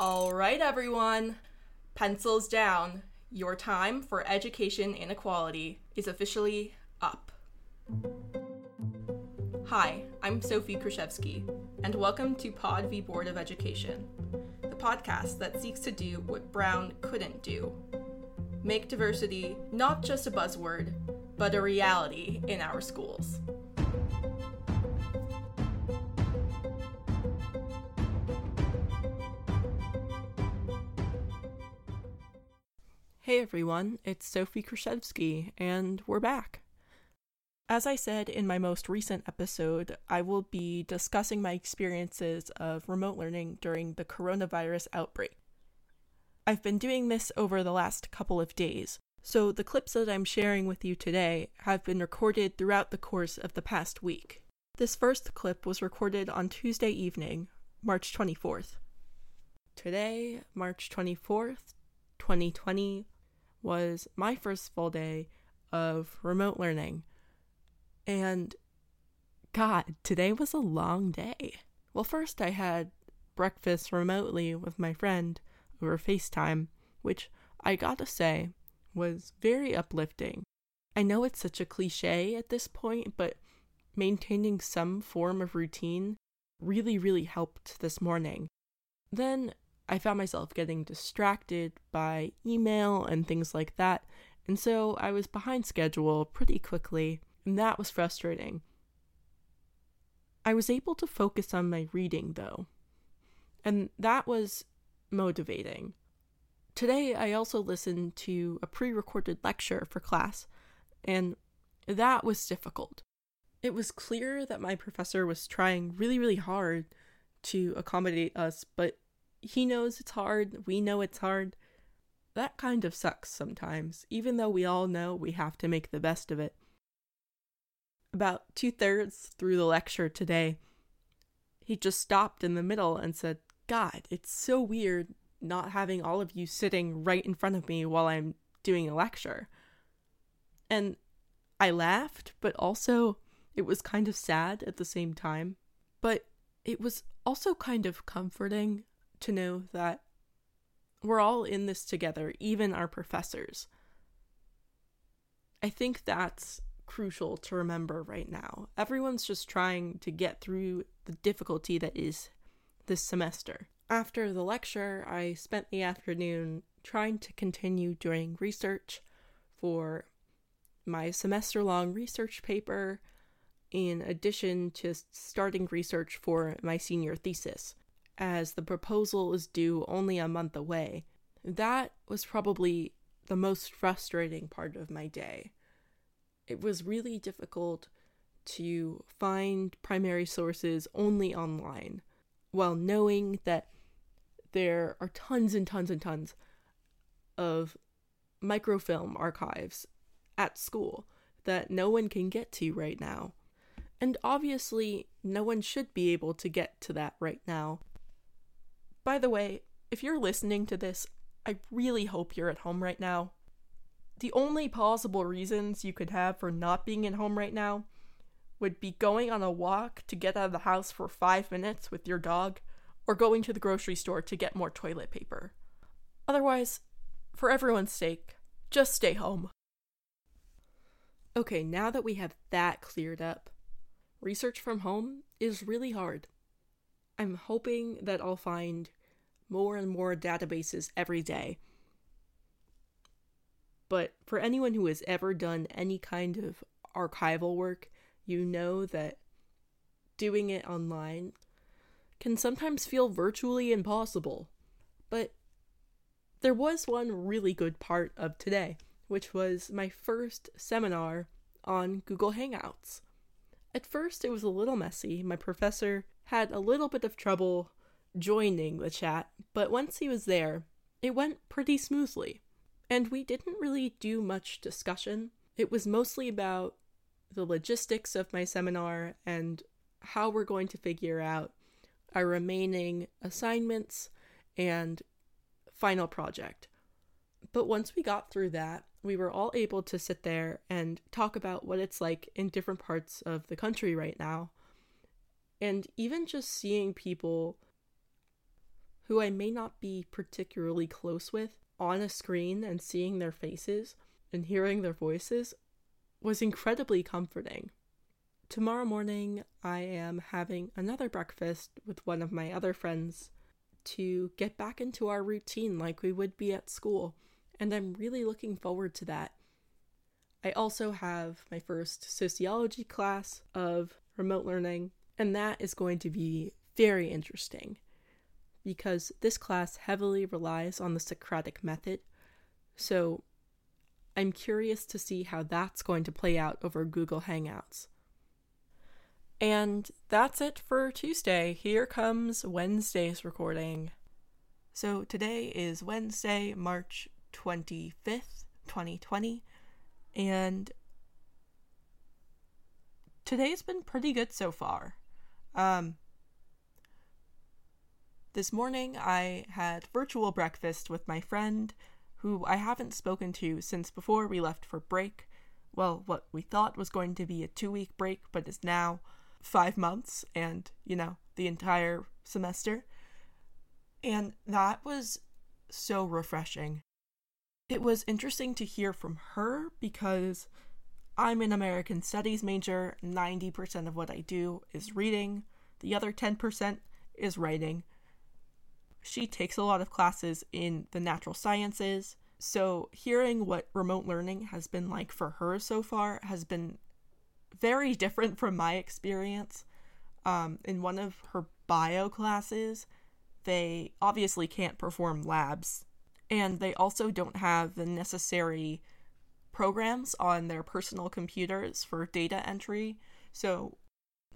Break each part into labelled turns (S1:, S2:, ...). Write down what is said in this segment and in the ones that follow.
S1: All right, everyone. Pencils down. Your time for education inequality is officially up. Hi, I'm Sophie Krzyzewski, and welcome to Pod v Board of Education, the podcast that seeks to do what Brown couldn't do make diversity not just a buzzword, but a reality in our schools. Hey everyone, it's Sophie Krzyzewski, and we're back. As I said in my most recent episode, I will be discussing my experiences of remote learning during the coronavirus outbreak. I've been doing this over the last couple of days, so the clips that I'm sharing with you today have been recorded throughout the course of the past week. This first clip was recorded on Tuesday evening, March 24th. Today, March 24th, 2020, was my first full day of remote learning. And God, today was a long day. Well, first I had breakfast remotely with my friend over FaceTime, which I gotta say was very uplifting. I know it's such a cliche at this point, but maintaining some form of routine really, really helped this morning. Then I found myself getting distracted by email and things like that, and so I was behind schedule pretty quickly, and that was frustrating. I was able to focus on my reading though, and that was motivating. Today, I also listened to a pre recorded lecture for class, and that was difficult. It was clear that my professor was trying really, really hard to accommodate us, but he knows it's hard, we know it's hard. That kind of sucks sometimes, even though we all know we have to make the best of it. About two thirds through the lecture today, he just stopped in the middle and said, God, it's so weird not having all of you sitting right in front of me while I'm doing a lecture. And I laughed, but also it was kind of sad at the same time. But it was also kind of comforting to know that we're all in this together, even our professors. I think that's crucial to remember right now. Everyone's just trying to get through the difficulty that is this semester. After the lecture, I spent the afternoon trying to continue doing research for my semester long research paper, in addition to starting research for my senior thesis as the proposal is due only a month away. That was probably the most frustrating part of my day. It was really difficult to find primary sources only online, while knowing that there are tons and tons and tons of microfilm archives at school that no one can get to right now. And obviously, no one should be able to get to that right now by the way, if you're listening to this, I really hope you're at home right now. The only possible reasons you could have for not being at home right now would be going on a walk to get out of the house for five minutes with your dog, or going to the grocery store to get more toilet paper. Otherwise, for everyone's sake, just stay home. Okay, now that we have that cleared up, research from home is really hard. I'm hoping that I'll find more and more databases every day. But for anyone who has ever done any kind of archival work, you know that doing it online can sometimes feel virtually impossible. But there was one really good part of today, which was my first seminar on Google Hangouts. At first, it was a little messy. My professor had a little bit of trouble joining the chat, but once he was there, it went pretty smoothly. And we didn't really do much discussion. It was mostly about the logistics of my seminar and how we're going to figure out our remaining assignments and final project. But once we got through that, we were all able to sit there and talk about what it's like in different parts of the country right now and even just seeing people who I may not be particularly close with on a screen and seeing their faces and hearing their voices was incredibly comforting. Tomorrow morning, I am having another breakfast with one of my other friends to get back into our routine like we would be at school, and I'm really looking forward to that. I also have my first sociology class of remote learning, and that is going to be very interesting because this class heavily relies on the Socratic method. So I'm curious to see how that's going to play out over Google Hangouts. And that's it for Tuesday. Here comes Wednesday's recording. So today is Wednesday, March 25th, 2020, and today's been pretty good so far. Um, this morning I had virtual breakfast with my friend, who I haven't spoken to since before we left for break. Well, what we thought was going to be a two week break, but is now five months and, you know, the entire semester. And that was so refreshing. It was interesting to hear from her because I'm an American Studies major. 90% of what I do is reading, the other 10% is writing. She takes a lot of classes in the natural sciences. So, hearing what remote learning has been like for her so far has been very different from my experience. Um, in one of her bio classes, they obviously can't perform labs, and they also don't have the necessary programs on their personal computers for data entry. So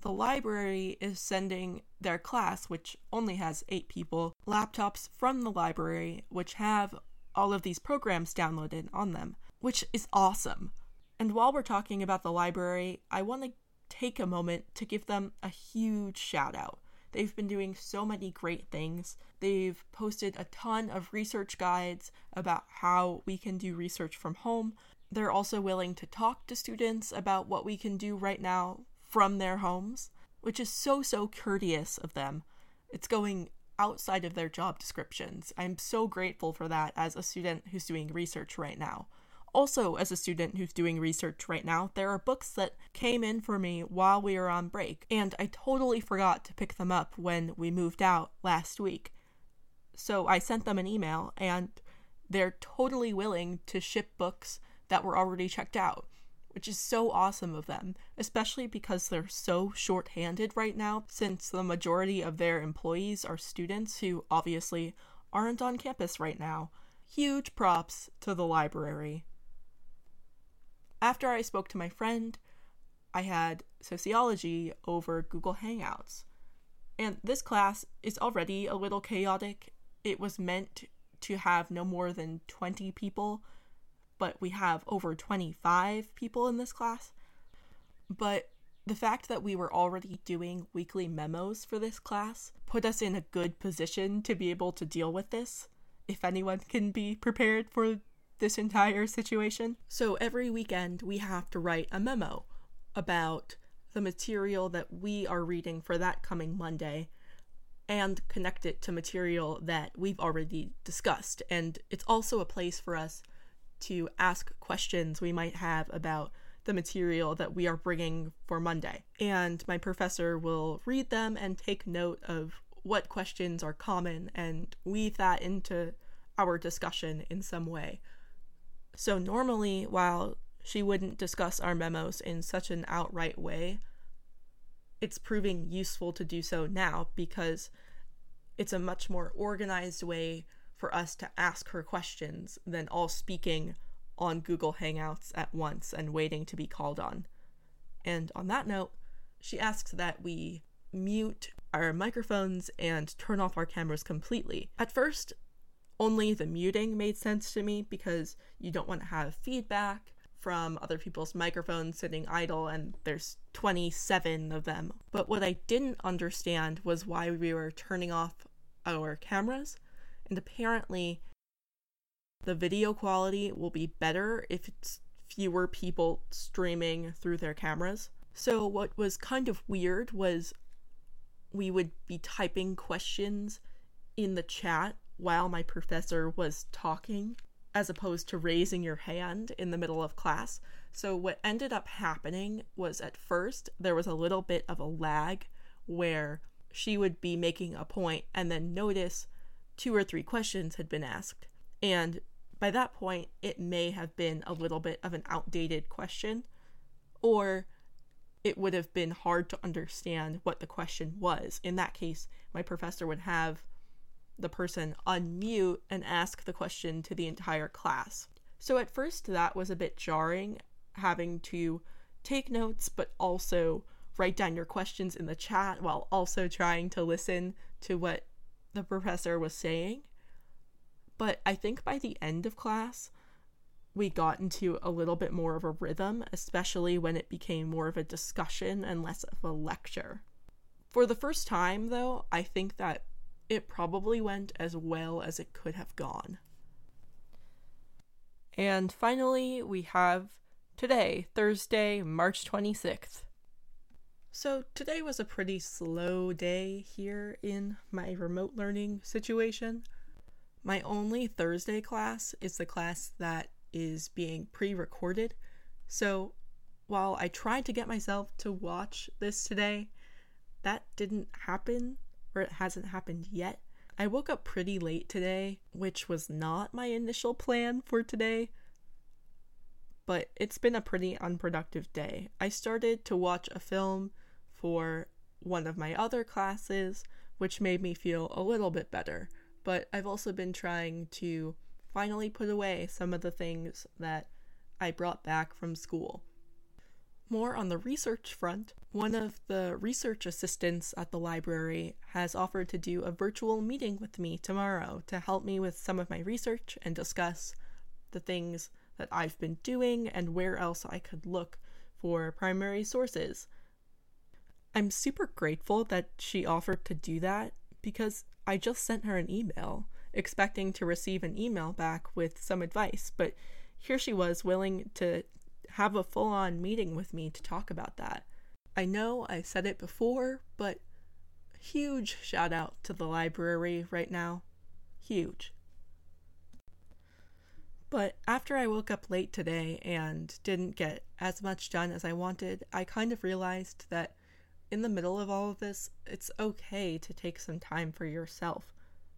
S1: the library is sending their class, which only has eight people, laptops from the library, which have all of these programs downloaded on them, which is awesome. And while we're talking about the library, I want to take a moment to give them a huge shout out. They've been doing so many great things. They've posted a ton of research guides about how we can do research from home. They're also willing to talk to students about what we can do right now from their homes, which is so, so courteous of them. It's going outside of their job descriptions. I'm so grateful for that as a student who's doing research right now also, as a student who's doing research right now, there are books that came in for me while we were on break, and I totally forgot to pick them up when we moved out last week. So I sent them an email, and they're totally willing to ship books that were already checked out, which is so awesome of them, especially because they're so short-handed right now, since the majority of their employees are students who obviously aren't on campus right now. Huge props to the library. After I spoke to my friend, I had sociology over Google Hangouts. And this class is already a little chaotic. It was meant to have no more than 20 people, but we have over 25 people in this class. But the fact that we were already doing weekly memos for this class put us in a good position to be able to deal with this. If anyone can be prepared for this entire situation. So every weekend, we have to write a memo about the material that we are reading for that coming Monday and connect it to material that we've already discussed. And it's also a place for us to ask questions we might have about the material that we are bringing for Monday. And my professor will read them and take note of what questions are common and weave that into our discussion in some way. So, normally, while she wouldn't discuss our memos in such an outright way, it's proving useful to do so now because it's a much more organized way for us to ask her questions than all speaking on Google Hangouts at once and waiting to be called on. And on that note, she asks that we mute our microphones and turn off our cameras completely. At first, only the muting made sense to me because you don't want to have feedback from other people's microphones sitting idle and there's 27 of them. But what I didn't understand was why we were turning off our cameras. And apparently, the video quality will be better if it's fewer people streaming through their cameras. So, what was kind of weird was we would be typing questions in the chat while my professor was talking, as opposed to raising your hand in the middle of class. So, what ended up happening was at first there was a little bit of a lag where she would be making a point and then notice two or three questions had been asked. And by that point, it may have been a little bit of an outdated question, or it would have been hard to understand what the question was. In that case, my professor would have the person unmute and ask the question to the entire class. So at first, that was a bit jarring, having to take notes, but also write down your questions in the chat while also trying to listen to what the professor was saying. But I think by the end of class, we got into a little bit more of a rhythm, especially when it became more of a discussion and less of a lecture. For the first time, though, I think that it probably went as well as it could have gone. And finally, we have today, Thursday, March 26th. So, today was a pretty slow day here in my remote learning situation. My only Thursday class is the class that is being pre recorded. So, while I tried to get myself to watch this today, that didn't happen or it hasn't happened yet. I woke up pretty late today, which was not my initial plan for today, but it's been a pretty unproductive day. I started to watch a film for one of my other classes, which made me feel a little bit better, but I've also been trying to finally put away some of the things that I brought back from school. More on the research front, one of the research assistants at the library has offered to do a virtual meeting with me tomorrow to help me with some of my research and discuss the things that I've been doing and where else I could look for primary sources. I'm super grateful that she offered to do that because I just sent her an email expecting to receive an email back with some advice, but here she was willing to have a full on meeting with me to talk about that. I know I said it before, but huge shout out to the library right now. Huge. But after I woke up late today and didn't get as much done as I wanted, I kind of realized that in the middle of all of this, it's okay to take some time for yourself.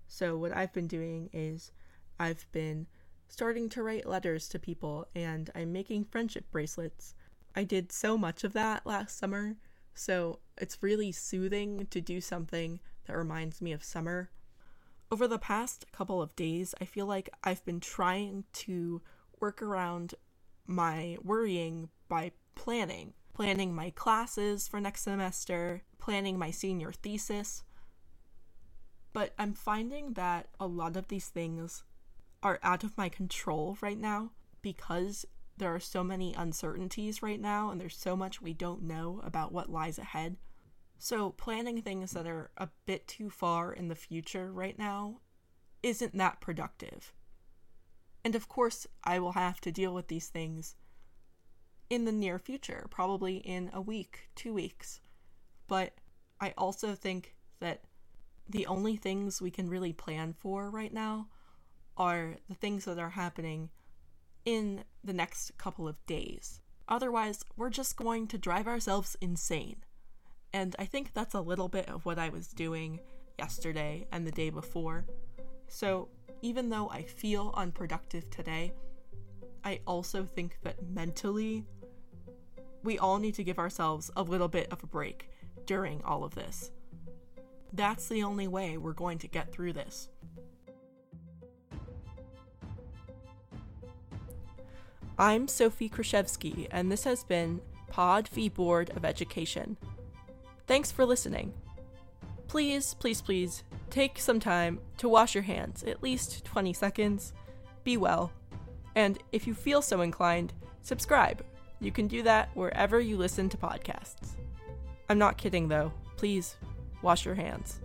S1: So, what I've been doing is I've been starting to write letters to people, and I'm making friendship bracelets. I did so much of that last summer, so it's really soothing to do something that reminds me of summer. Over the past couple of days, I feel like I've been trying to work around my worrying by planning. Planning my classes for next semester, planning my senior thesis. But I'm finding that a lot of these things are out of my control right now because there are so many uncertainties right now and there's so much we don't know about what lies ahead. So, planning things that are a bit too far in the future right now isn't that productive. And of course, I will have to deal with these things in the near future, probably in a week, two weeks. But I also think that the only things we can really plan for right now are the things that are happening in the next couple of days. Otherwise, we're just going to drive ourselves insane. And I think that's a little bit of what I was doing yesterday and the day before. So, even though I feel unproductive today, I also think that mentally, we all need to give ourselves a little bit of a break during all of this. That's the only way we're going to get through this. I'm Sophie Krashevsky, and this has been Pod v Board of Education. Thanks for listening. Please, please, please take some time to wash your hands, at least 20 seconds. Be well. And if you feel so inclined, subscribe. You can do that wherever you listen to podcasts. I'm not kidding though. Please wash your hands.